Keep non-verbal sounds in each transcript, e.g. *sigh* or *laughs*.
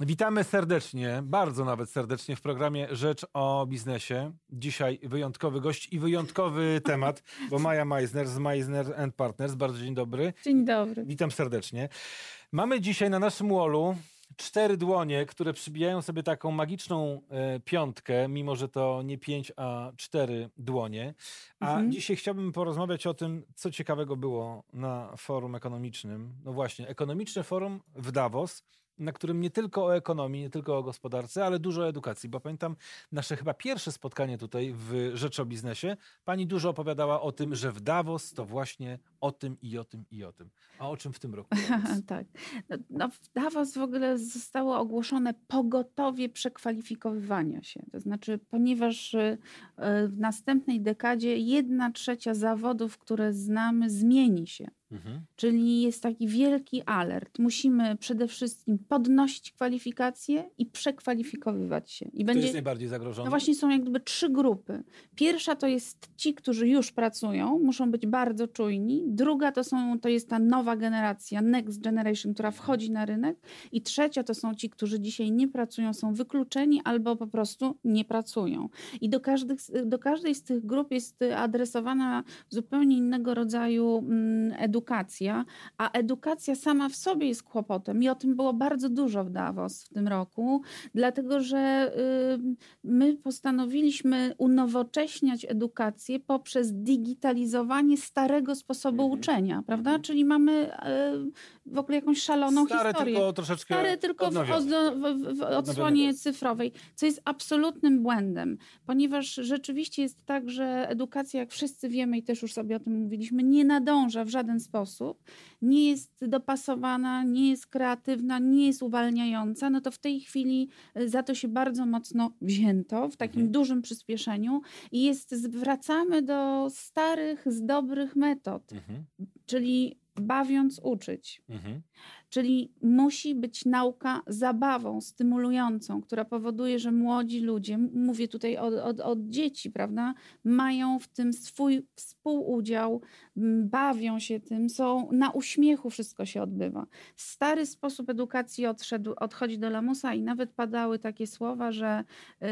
Witamy serdecznie, bardzo nawet serdecznie w programie Rzecz o Biznesie. Dzisiaj wyjątkowy gość i wyjątkowy *laughs* temat, bo Maja Meisner z Meisner and Partners. Bardzo dzień dobry. Dzień dobry. Witam serdecznie. Mamy dzisiaj na naszym wallu cztery dłonie, które przybijają sobie taką magiczną e, piątkę, mimo że to nie pięć, a cztery dłonie. A mhm. dzisiaj chciałbym porozmawiać o tym, co ciekawego było na forum ekonomicznym. No właśnie, ekonomiczne forum w Davos na którym nie tylko o ekonomii, nie tylko o gospodarce, ale dużo o edukacji, bo pamiętam nasze chyba pierwsze spotkanie tutaj w Rzecz o Biznesie. Pani dużo opowiadała o tym, że w Davos to właśnie o tym i o tym i o tym. A o czym w tym roku? *laughs* tak. No, no, w Davos w ogóle zostało ogłoszone pogotowie przekwalifikowywania się. To znaczy, ponieważ y, w następnej dekadzie jedna trzecia zawodów, które znamy, zmieni się. Mhm. Czyli jest taki wielki alert. Musimy przede wszystkim podnosić kwalifikacje i przekwalifikowywać się. I Kto będzie, jest najbardziej zagrożony? No właśnie są jakby trzy grupy. Pierwsza to jest ci, którzy już pracują, muszą być bardzo czujni. Druga to, są, to jest ta nowa generacja, next generation, która wchodzi na rynek. I trzecia to są ci, którzy dzisiaj nie pracują, są wykluczeni albo po prostu nie pracują. I do, każdych, do każdej z tych grup jest adresowana zupełnie innego rodzaju edukacja mm, edukacja, a edukacja sama w sobie jest kłopotem i o tym było bardzo dużo w Davos w tym roku, dlatego że y, my postanowiliśmy unowocześniać edukację poprzez digitalizowanie starego sposobu mhm. uczenia, prawda? Mhm. Czyli mamy y, w ogóle jakąś szaloną Stare historię. Tylko troszeczkę Stare tylko w, w, w, odsłonie cyfrowej, co jest absolutnym błędem, ponieważ rzeczywiście jest tak, że edukacja, jak wszyscy wiemy i też już sobie o tym mówiliśmy, nie nadąża w żaden sposób, nie jest dopasowana, nie jest kreatywna, nie jest uwalniająca, no to w tej chwili y, za to się bardzo mocno wzięto w takim mhm. dużym przyspieszeniu i jest, wracamy do starych, z dobrych metod, mhm. czyli bawiąc uczyć. Mhm. Czyli musi być nauka zabawą, stymulującą, która powoduje, że młodzi ludzie, mówię tutaj od, od, od dzieci, prawda, mają w tym swój współudział, bawią się tym, są na uśmiechu wszystko się odbywa. Stary sposób edukacji odszedł, odchodzi do lamusa i nawet padały takie słowa, że y,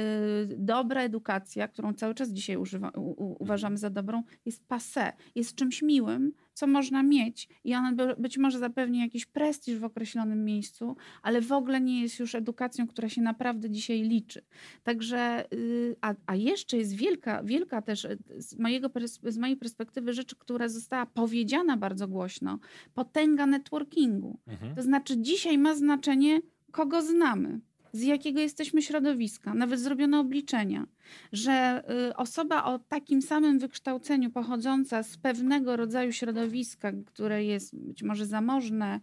dobra edukacja, którą cały czas dzisiaj używa, u, uważamy za dobrą, jest passé, jest czymś miłym, co można mieć i ona być może zapewni jakiś prestiż w określonym miejscu, ale w ogóle nie jest już edukacją, która się naprawdę dzisiaj liczy. Także, y, a, a jeszcze jest wielka, wielka też z, mojego, z mojej perspektywy rzecz, która została powiedziana bardzo głośno, potęga networkingu. Mhm. To znaczy dzisiaj ma znaczenie, kogo znamy z jakiego jesteśmy środowiska. Nawet zrobiono obliczenia, że y, osoba o takim samym wykształceniu, pochodząca z pewnego rodzaju środowiska, które jest być może zamożne,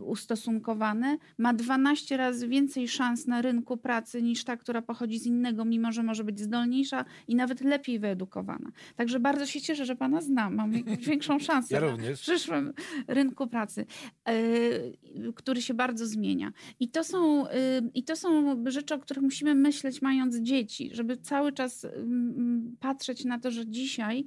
ustosunkowane, ma 12 razy więcej szans na rynku pracy niż ta, która pochodzi z innego, mimo że może być zdolniejsza i nawet lepiej wyedukowana. Także bardzo się cieszę, że pana znam. Mam *laughs* większą szansę ja również. w przyszłym rynku pracy, y, który się bardzo zmienia. I to, są, I to są rzeczy, o których musimy myśleć mając dzieci, żeby cały czas patrzeć na to, że dzisiaj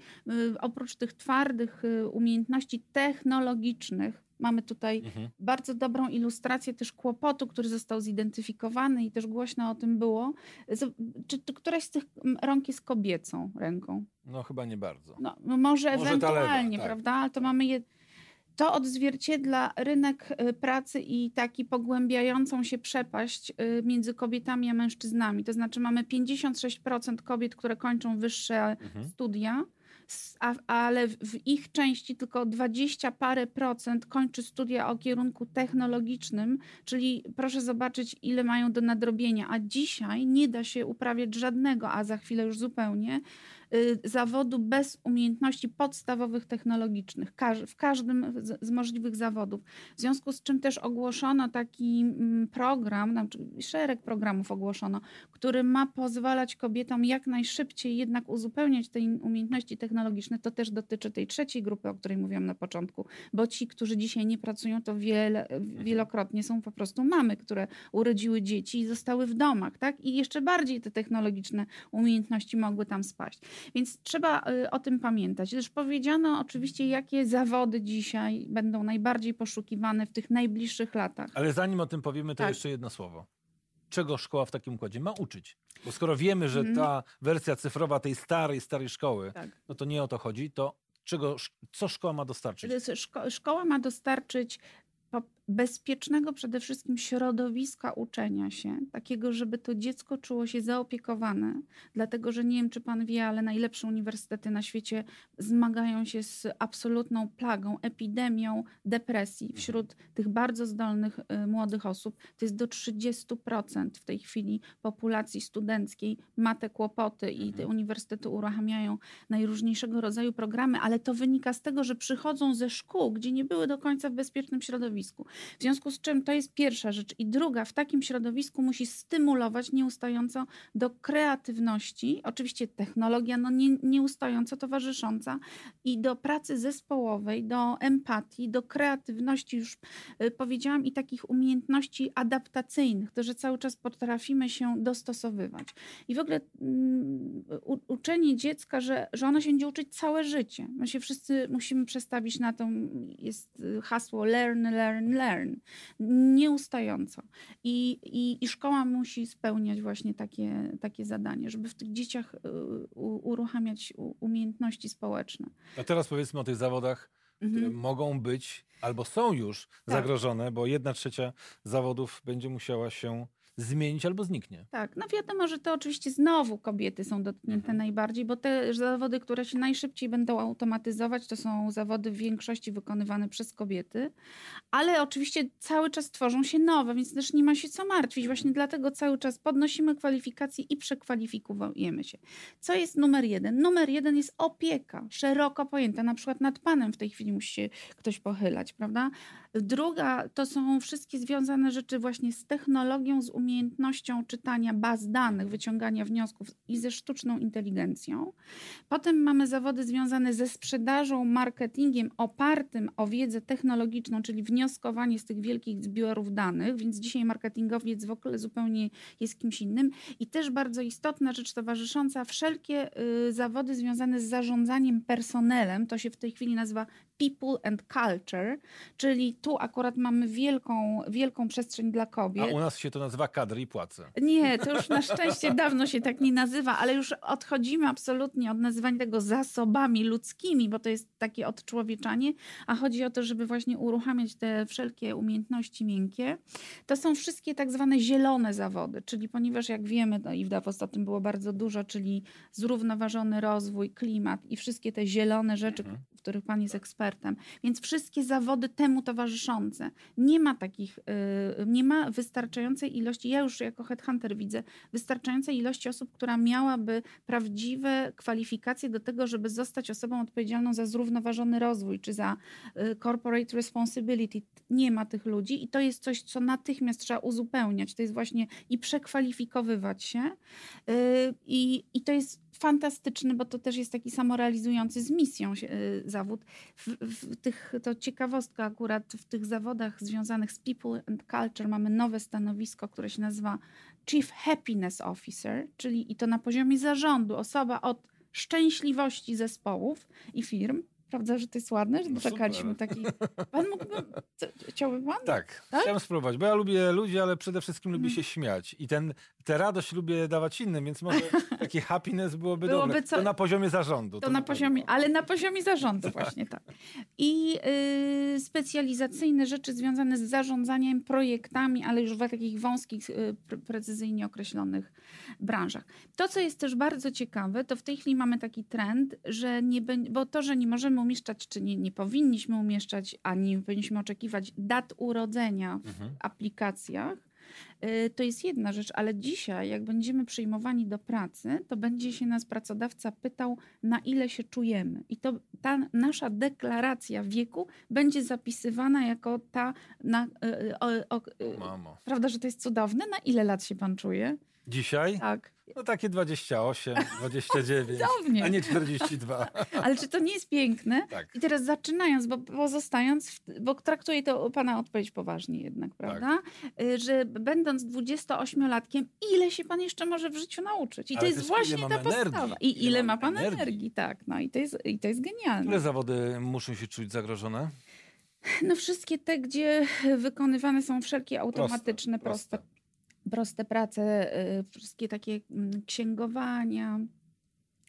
oprócz tych twardych umiejętności technologicznych, Mamy tutaj mhm. bardzo dobrą ilustrację też kłopotu, który został zidentyfikowany i też głośno o tym było. Czy, czy któraś z tych rąk jest kobiecą ręką? No chyba nie bardzo. No, no może, może ewentualnie, lewa, tak. prawda? Ale to mamy je... To odzwierciedla rynek y, pracy i taki pogłębiającą się przepaść y, między kobietami a mężczyznami. To znaczy mamy 56% kobiet, które kończą wyższe mhm. studia, ale w ich części tylko 20 parę procent kończy studia o kierunku technologicznym, czyli proszę zobaczyć, ile mają do nadrobienia. A dzisiaj nie da się uprawiać żadnego, a za chwilę już zupełnie, zawodu bez umiejętności podstawowych technologicznych, w każdym z możliwych zawodów. W związku z czym też ogłoszono taki mm, program, znaczy szereg programów ogłoszono, który ma pozwalać kobietom jak najszybciej jednak uzupełniać te umiejętności technologiczne, to też dotyczy tej trzeciej grupy, o której mówiłam na początku, bo ci, którzy dzisiaj nie pracują, to wiele, wielokrotnie są po prostu mamy, które urodziły dzieci i zostały w domach, tak? I jeszcze bardziej te technologiczne umiejętności mogły tam spaść. Więc trzeba y, o tym pamiętać. Też powiedziano oczywiście, jakie zawody dzisiaj będą najbardziej poszukiwane w tych najbliższych latach. Ale zanim o tym powiemy, to tak. jeszcze jedno słowo. Czego szkoła w takim układzie ma uczyć? Bo skoro wiemy, że mhm. ta wersja cyfrowa tej starej, starej szkoły, tak. no to nie o to chodzi, to czego, co szkoła ma dostarczyć? Szko szkoła ma dostarczyć bezpiecznego przede wszystkim środowiska uczenia się, takiego, żeby to dziecko czuło się zaopiekowane, dlatego że nie wiem, czy pan wie, ale najlepsze uniwersytety na świecie zmagają się z absolutną plagą, epidemią depresji mhm. wśród tych bardzo zdolnych y, młodych osób. To jest do 30% w tej chwili populacji studenckiej ma te kłopoty i te mhm. uniwersytety uruchamiają najróżniejszego rodzaju programy, ale to wynika z tego, że przychodzą ze szkół, gdzie nie były do końca w bezpiecznym środowisku. W związku z czym to jest pierwsza rzecz. I druga, w takim środowisku musi stymulować nieustająco do kreatywności, oczywiście technologia no nie, nieustająco towarzysząca i do pracy zespołowej, do empatii, do kreatywności, już y, powiedziałam, i takich umiejętności adaptacyjnych, to, że cały czas potrafimy się dostosowywać. I w ogóle um, uczenie dziecka, że, że ono się będzie uczyć całe życie. My się wszyscy musimy przestawić na to, jest y, hasło learn, learn, learn learn, nieustająco. I, i, i szkoła musi spełniać właśnie takie, takie zadanie, żeby w tych dzieciach y, uruchamiać umiejętności społeczne. A teraz powiedzmy o tych zawodach, które mhm. mogą być albo są już tak. zagrożone, bo jedna trzecia zawodów będzie musiała się zmienić albo zniknie. Tak, no wiadomo, że to oczywiście znowu kobiety są dotknięte mhm. najbardziej, bo te zawody, które się najszybciej będą automatyzować, to są zawody w większości wykonywane przez kobiety, ale oczywiście cały czas tworzą się nowe, więc też nie ma się co martwić. Właśnie dlatego cały czas podnosimy kwalifikacje i przekwalifikujemy się. Co jest numer jeden? Numer jeden jest opieka, szeroko pojęta. Na przykład nad panem w tej chwili musi się ktoś pochylać, prawda? Druga to są wszystkie związane rzeczy właśnie z technologią, z umiejętnością czytania baz danych, wyciągania wniosków i ze sztuczną inteligencją. Potem mamy zawody związane ze sprzedażą, marketingiem opartym o wiedzę technologiczną, czyli wnioskowanie z tych wielkich zbiorów danych, więc dzisiaj marketingowiec w ogóle zupełnie jest kimś innym. I też bardzo istotna rzecz towarzysząca, wszelkie y, zawody związane z zarządzaniem personelem, to się w tej chwili nazywa people and culture, czyli tu akurat mamy wielką, wielką przestrzeń dla kobiet. A u nas się to nazywa kadry i płace. Nie, to już na *laughs* szczęście dawno się tak nie nazywa, ale już odchodzimy absolutnie od nazywania tego zasobami ludzkimi, bo to jest takie odczłowieczanie, a chodzi o to, żeby właśnie uruchamiać te wszelkie umiejętności miękkie. To są wszystkie tak zwane zielone zawody, czyli ponieważ jak wiemy, no i w Davos o tym było bardzo dużo, czyli zrównoważony rozwój, klimat i wszystkie te zielone rzeczy, mhm. w których pan jest ekspertem. Więc wszystkie zawody temu towarzyszące. Nie ma takich, yy, nie ma wystarczającej ilości, ja już jako headhunter widzę, wystarczającej ilości osób, która miałaby prawdziwe kwalifikacje do tego, żeby zostać osobą odpowiedzialną za zrównoważony rozwój, czy za yy, corporate responsibility. Nie ma tych ludzi i to jest coś, co natychmiast trzeba uzupełniać. To jest właśnie i przekwalifikowywać się. Yy, i, I to jest fantastyczny, bo to też jest taki samorealizujący z misją y, zawód. W, w, tych, to ciekawostka akurat w tych zawodach związanych z People and Culture mamy nowe stanowisko, które się nazywa Chief Happiness Officer, czyli i to na poziomie zarządu, osoba od szczęśliwości zespołów i firm, Prawda, że to jest ładne, że no doczekaliśmy taki. Pan mógłby. *laughs* Chciałby pan? Tak, tak, chciałem spróbować, bo ja lubię ludzi, ale przede wszystkim lubię hmm. się śmiać. I ten, tę radość lubię dawać innym, więc może *laughs* taki happiness byłoby, byłoby dobre. Co... To na poziomie zarządu. To, to na poziomie, ale na poziomie zarządu właśnie tak. I yy, specjalizacyjne rzeczy związane z zarządzaniem projektami, ale już w takich wąskich, yy, precyzyjnie określonych branżach. To, co jest też bardzo ciekawe, to w tej chwili mamy taki trend, że nie będzie, bo to, że nie możemy umieszczać, czy nie, nie powinniśmy umieszczać, ani powinniśmy oczekiwać dat urodzenia w mhm. aplikacjach, y, to jest jedna rzecz, ale dzisiaj, jak będziemy przyjmowani do pracy, to będzie się nas pracodawca pytał, na ile się czujemy. I to ta nasza deklaracja wieku będzie zapisywana jako ta. Na, y, y, o, o, Mamo. Prawda, że to jest cudowne? Na ile lat się pan czuje? Dzisiaj? Tak. No takie 28, 29, *laughs* a nie 42. *laughs* Ale czy to nie jest piękne? Tak. I teraz zaczynając, bo pozostając, bo traktuję to pana odpowiedź poważnie jednak, prawda? Tak. Że będąc 28-latkiem, ile się pan jeszcze może w życiu nauczyć? I Ale to jest właśnie ta podstawa. I ile, ile ma pan energii. energii, tak. No i to jest, i to jest genialne. Które zawody muszą się czuć zagrożone? No wszystkie te, gdzie wykonywane są wszelkie automatyczne, proste, proste proste prace, y, wszystkie takie mm, księgowania,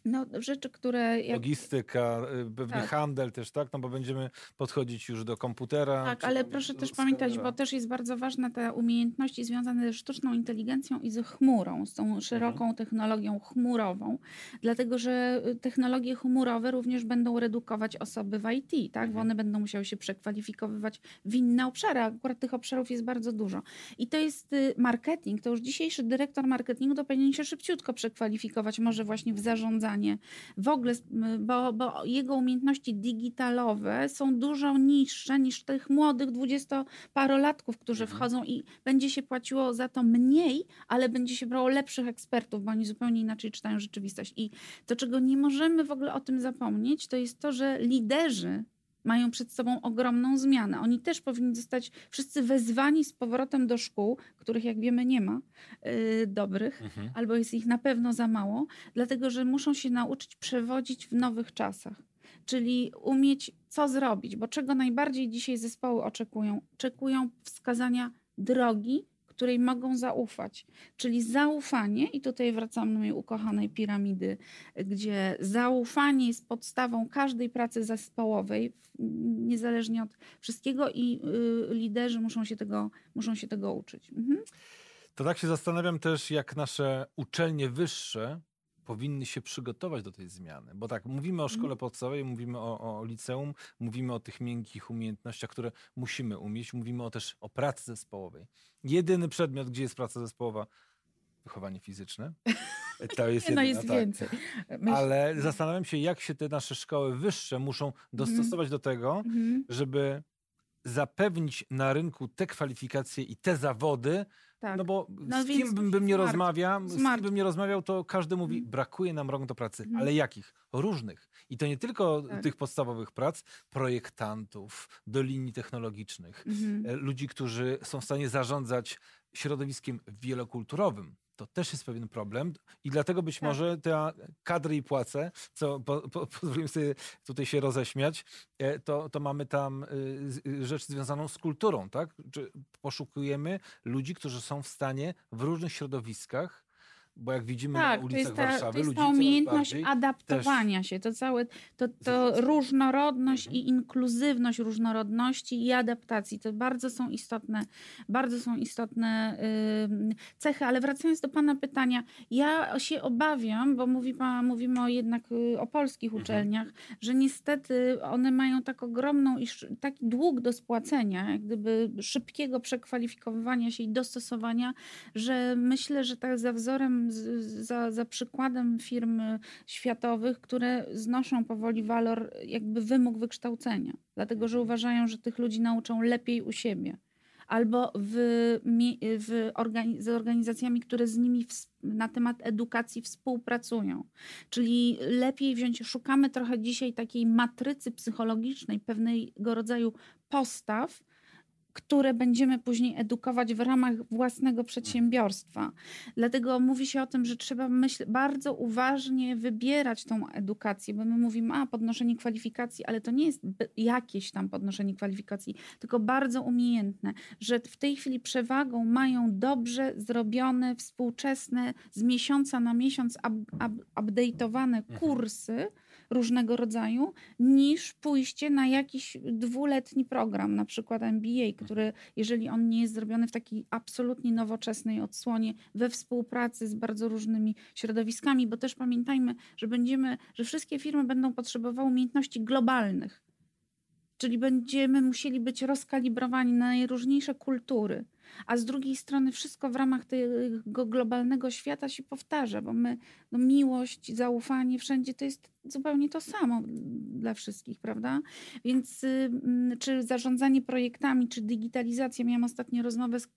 no, rzeczy, które. Jak... Logistyka, y, pewnie tak. handel też, tak? No bo będziemy podchodzić już do komputera. Tak, ale proszę też pamiętać, bo też jest bardzo ważna ta umiejętności związane ze sztuczną inteligencją i ze chmurą, z tą szeroką mhm. technologią chmurową, dlatego że y, technologie chmurowe również będą redukować osoby w IT, tak? Mhm. Bo one będą musiały się przekwalifikowywać w inne obszary. Akurat tych obszarów jest bardzo dużo. I to jest y, marketing. To już dzisiejszy dyrektor marketingu to powinien się szybciutko przekwalifikować, może właśnie w w ogóle, bo, bo jego umiejętności digitalowe są dużo niższe niż tych młodych dwudziestoparolatków, którzy mhm. wchodzą i będzie się płaciło za to mniej, ale będzie się brało lepszych ekspertów, bo oni zupełnie inaczej czytają rzeczywistość. I to, czego nie możemy w ogóle o tym zapomnieć, to jest to, że liderzy mają przed sobą ogromną zmianę. Oni też powinni zostać wszyscy wezwani z powrotem do szkół, których jak wiemy nie ma yy, dobrych, mhm. albo jest ich na pewno za mało, dlatego że muszą się nauczyć przewodzić w nowych czasach. Czyli umieć co zrobić, bo czego najbardziej dzisiaj zespoły oczekują? Oczekują wskazania drogi, której mogą zaufać. Czyli zaufanie, i tutaj wracam do mojej ukochanej piramidy, gdzie zaufanie jest podstawą każdej pracy zespołowej, niezależnie od wszystkiego, i y, liderzy muszą się tego, muszą się tego uczyć. Mhm. To tak się zastanawiam też, jak nasze uczelnie wyższe powinny się przygotować do tej zmiany. Bo tak, mówimy o mhm. szkole podstawowej, mówimy o, o liceum, mówimy o tych miękkich umiejętnościach, które musimy umieć, mówimy o też o pracy zespołowej. Jedyny przedmiot, gdzie jest praca zespołowa, wychowanie fizyczne. *laughs* To jest, no jest tak. więcej. Myślę... Ale zastanawiam się, jak się te nasze szkoły wyższe muszą dostosować mm. do tego, mm. żeby zapewnić na rynku te kwalifikacje i te zawody, tak. No bo no z kim bym, bym nie rozmawiał, z kim bym nie rozmawiał, to każdy mówi, mhm. brakuje nam rąk do pracy. Mhm. Ale jakich? Różnych. I to nie tylko tak. tych podstawowych prac, projektantów, do linii technologicznych, mhm. E, ludzi, którzy są w stanie zarządzać środowiskiem wielokulturowym to też jest pewien problem i dlatego być tak. może te kadry i płace, co po, po, pozwolimy sobie tutaj się roześmiać, e, to, to mamy tam y, y, rzecz związaną z kulturą, tak? Czy poszukujemy ludzi, którzy są w stanie w różnych środowiskach bo jak widzimy tak, na ulicach to jest ta, to jest ta umiejętność adaptowania też... się, to całe, to, to różnorodność mhm. i inkluzywność różnorodności i adaptacji, to bardzo są istotne, bardzo są istotne yy, cechy, ale wracając do Pana pytania, ja się obawiam, bo mówi pan, mówimy o jednak y, o polskich mhm. uczelniach, że niestety one mają tak ogromną i taki dług do spłacenia, jak gdyby szybkiego przekwalifikowywania się i dostosowania, że myślę, że tak za wzorem za, za przykładem firm światowych, które znoszą powoli walor, jakby wymóg wykształcenia, dlatego że mhm. uważają, że tych ludzi nauczą lepiej u siebie. Albo w, w z organizacjami, które z nimi na temat edukacji współpracują. Czyli lepiej wziąć, szukamy trochę dzisiaj takiej matrycy psychologicznej, pewnego rodzaju postaw, które będziemy później edukować w ramach własnego przedsiębiorstwa. Dlatego mówi się o tym, że trzeba myśl, bardzo uważnie wybierać tą edukację, bo my mówimy, a podnoszenie kwalifikacji, ale to nie jest jakieś tam podnoszenie kwalifikacji, tylko bardzo umiejętne, że w tej chwili przewagą mają dobrze zrobione, współczesne, z miesiąca na miesiąc up, up, update'owane mhm. Różnego rodzaju, niż pójście na jakiś dwuletni program, na przykład MBA, który, jeżeli on nie jest zrobiony w takiej absolutnie nowoczesnej odsłonie, we współpracy z bardzo różnymi środowiskami, bo też pamiętajmy, że będziemy, że wszystkie firmy będą potrzebowały umiejętności globalnych. Czyli będziemy musieli być rozkalibrowani na najróżniejsze kultury. A z drugiej strony wszystko w ramach tego globalnego świata się powtarza, bo my, no miłość, zaufanie wszędzie to jest zupełnie to samo dla wszystkich, prawda? Więc mm, czy zarządzanie projektami, czy digitalizacja. Miałam ostatnio rozmowę z,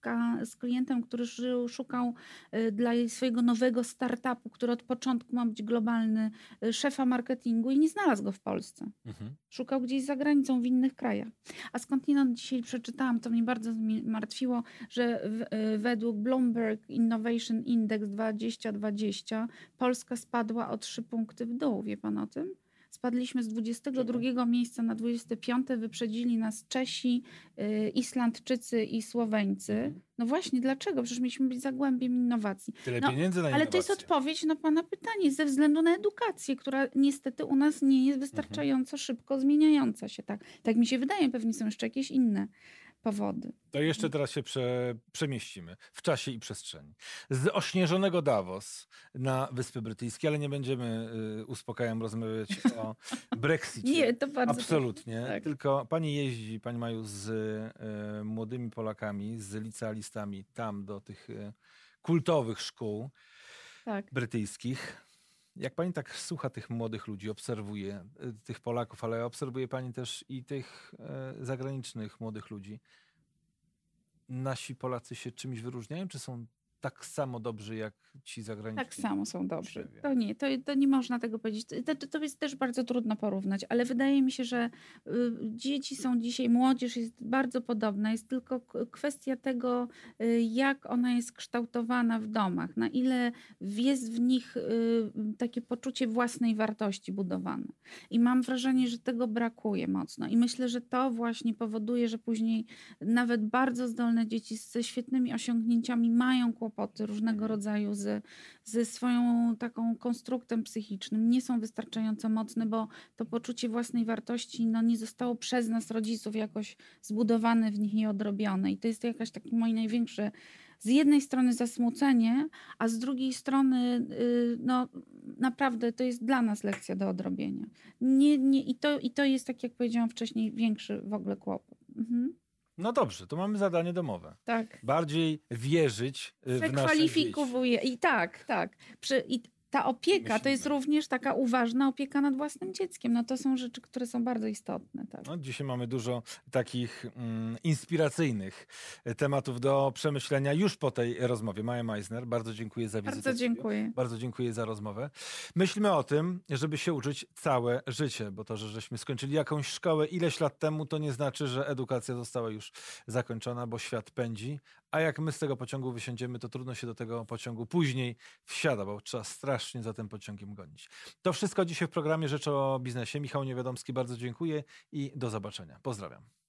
z klientem, który szukał y, dla swojego nowego startupu, który od początku ma być globalny, y, szefa marketingu i nie znalazł go w Polsce. Mhm. Szukał gdzieś za granicą, w innych krajach. A skądinąd dzisiaj przeczytałam, to mnie bardzo martwiło, że y, według Bloomberg Innovation Index 2020 Polska spadła o trzy punkty w dół. Wie pan o tym? Spadliśmy z 22 Czemu? miejsca na 25, wyprzedzili nas Czesi, y, Islandczycy i Słoweńcy. Mhm. No właśnie, dlaczego? Przecież mieliśmy być zagłębiem innowacji. Tyle no, pieniędzy na innowacje. Ale to jest odpowiedź na pana pytanie, ze względu na edukację, która niestety u nas nie jest wystarczająco mhm. szybko zmieniająca się. Tak, tak mi się wydaje, pewnie są jeszcze jakieś inne powody. To jeszcze teraz się prze, przemieścimy w czasie i przestrzeni. Z ośnieżonego Davos na Wyspy Brytyjskie, ale nie będziemy, y, uspokajam, rozmawiać o *laughs* Brexicie. nie, to bardzo Absolutnie. Tak. Tylko pani jeździ, pani Maju, z y, młodymi Polakami, z licealistami tam do tych y, kultowych szkół tak. brytyjskich. Jak pani tak słucha tych młodych ludzi, obserwuje y, tych Polaków, ale obserwuje pani też i tych e, zagranicznych młodych ludzi, nasi Polacy się czymś wyróżniają, czy są tak samo dobrzy jak ci zagraniczni? Tak samo są dobrzy. To nie, to, to nie można tego powiedzieć. To, to jest też bardzo trudno porównać, ale wydaje mi się, że y, dzieci są dzisiaj, młodzież jest bardzo podobna. Jest tylko kwestia tego, y, jak ona jest kształtowana w domach, na ile jest w nich y, takie poczucie własnej wartości budowane. I mam wrażenie, że tego brakuje mocno. I myślę, że to właśnie powoduje, że później nawet bardzo zdolne dzieci ze świetnymi osiągnięciami mają kłopot kłopoty różnego mhm. rodzaju z, ze swoją taką konstruktem psychicznym, nie są wystarczająco mocne, bo to poczucie własnej wartości no, nie zostało przez nas, rodziców, jakoś zbudowane w nich i odrobione. I to jest jakaś takie moje największe z jednej strony zasmucenie, a z drugiej strony yy, no, naprawdę to jest dla nas lekcja do odrobienia. Nie, nie, i, to, I to jest, tak jak powiedziałam wcześniej, większy w ogóle kłopot. Mhm. No dobrze, to mamy zadanie domowe. Tak. Bardziej wierzyć y, w nasze Przekwalifikowuje. I tak, tak. Przy, i ta opieka to jest również taka uważna opieka nad własnym dzieckiem. No to są rzeczy, które są bardzo istotne. Tak. No, dzisiaj mamy dużo takich mm, inspiracyjnych tematów do przemyślenia już po tej rozmowie. Maja Meisner, bardzo dziękuję za wizytę. Bardzo dziękuję. Bardzo dziękuję za rozmowę. Myślmy o tym, żeby się uczyć całe życie, bo to, że żeśmy skończyli jakąś szkołę ileś lat temu, to nie znaczy, że edukacja została już zakończona, bo świat pędzi, a jak my z tego pociągu wysiądziemy, to trudno się do tego pociągu później wsiada, bo trzeba strasznie za tym pociągiem gonić. To wszystko dzisiaj w programie Rzecz o Biznesie. Michał Niewiadomski, bardzo dziękuję i do zobaczenia. Pozdrawiam.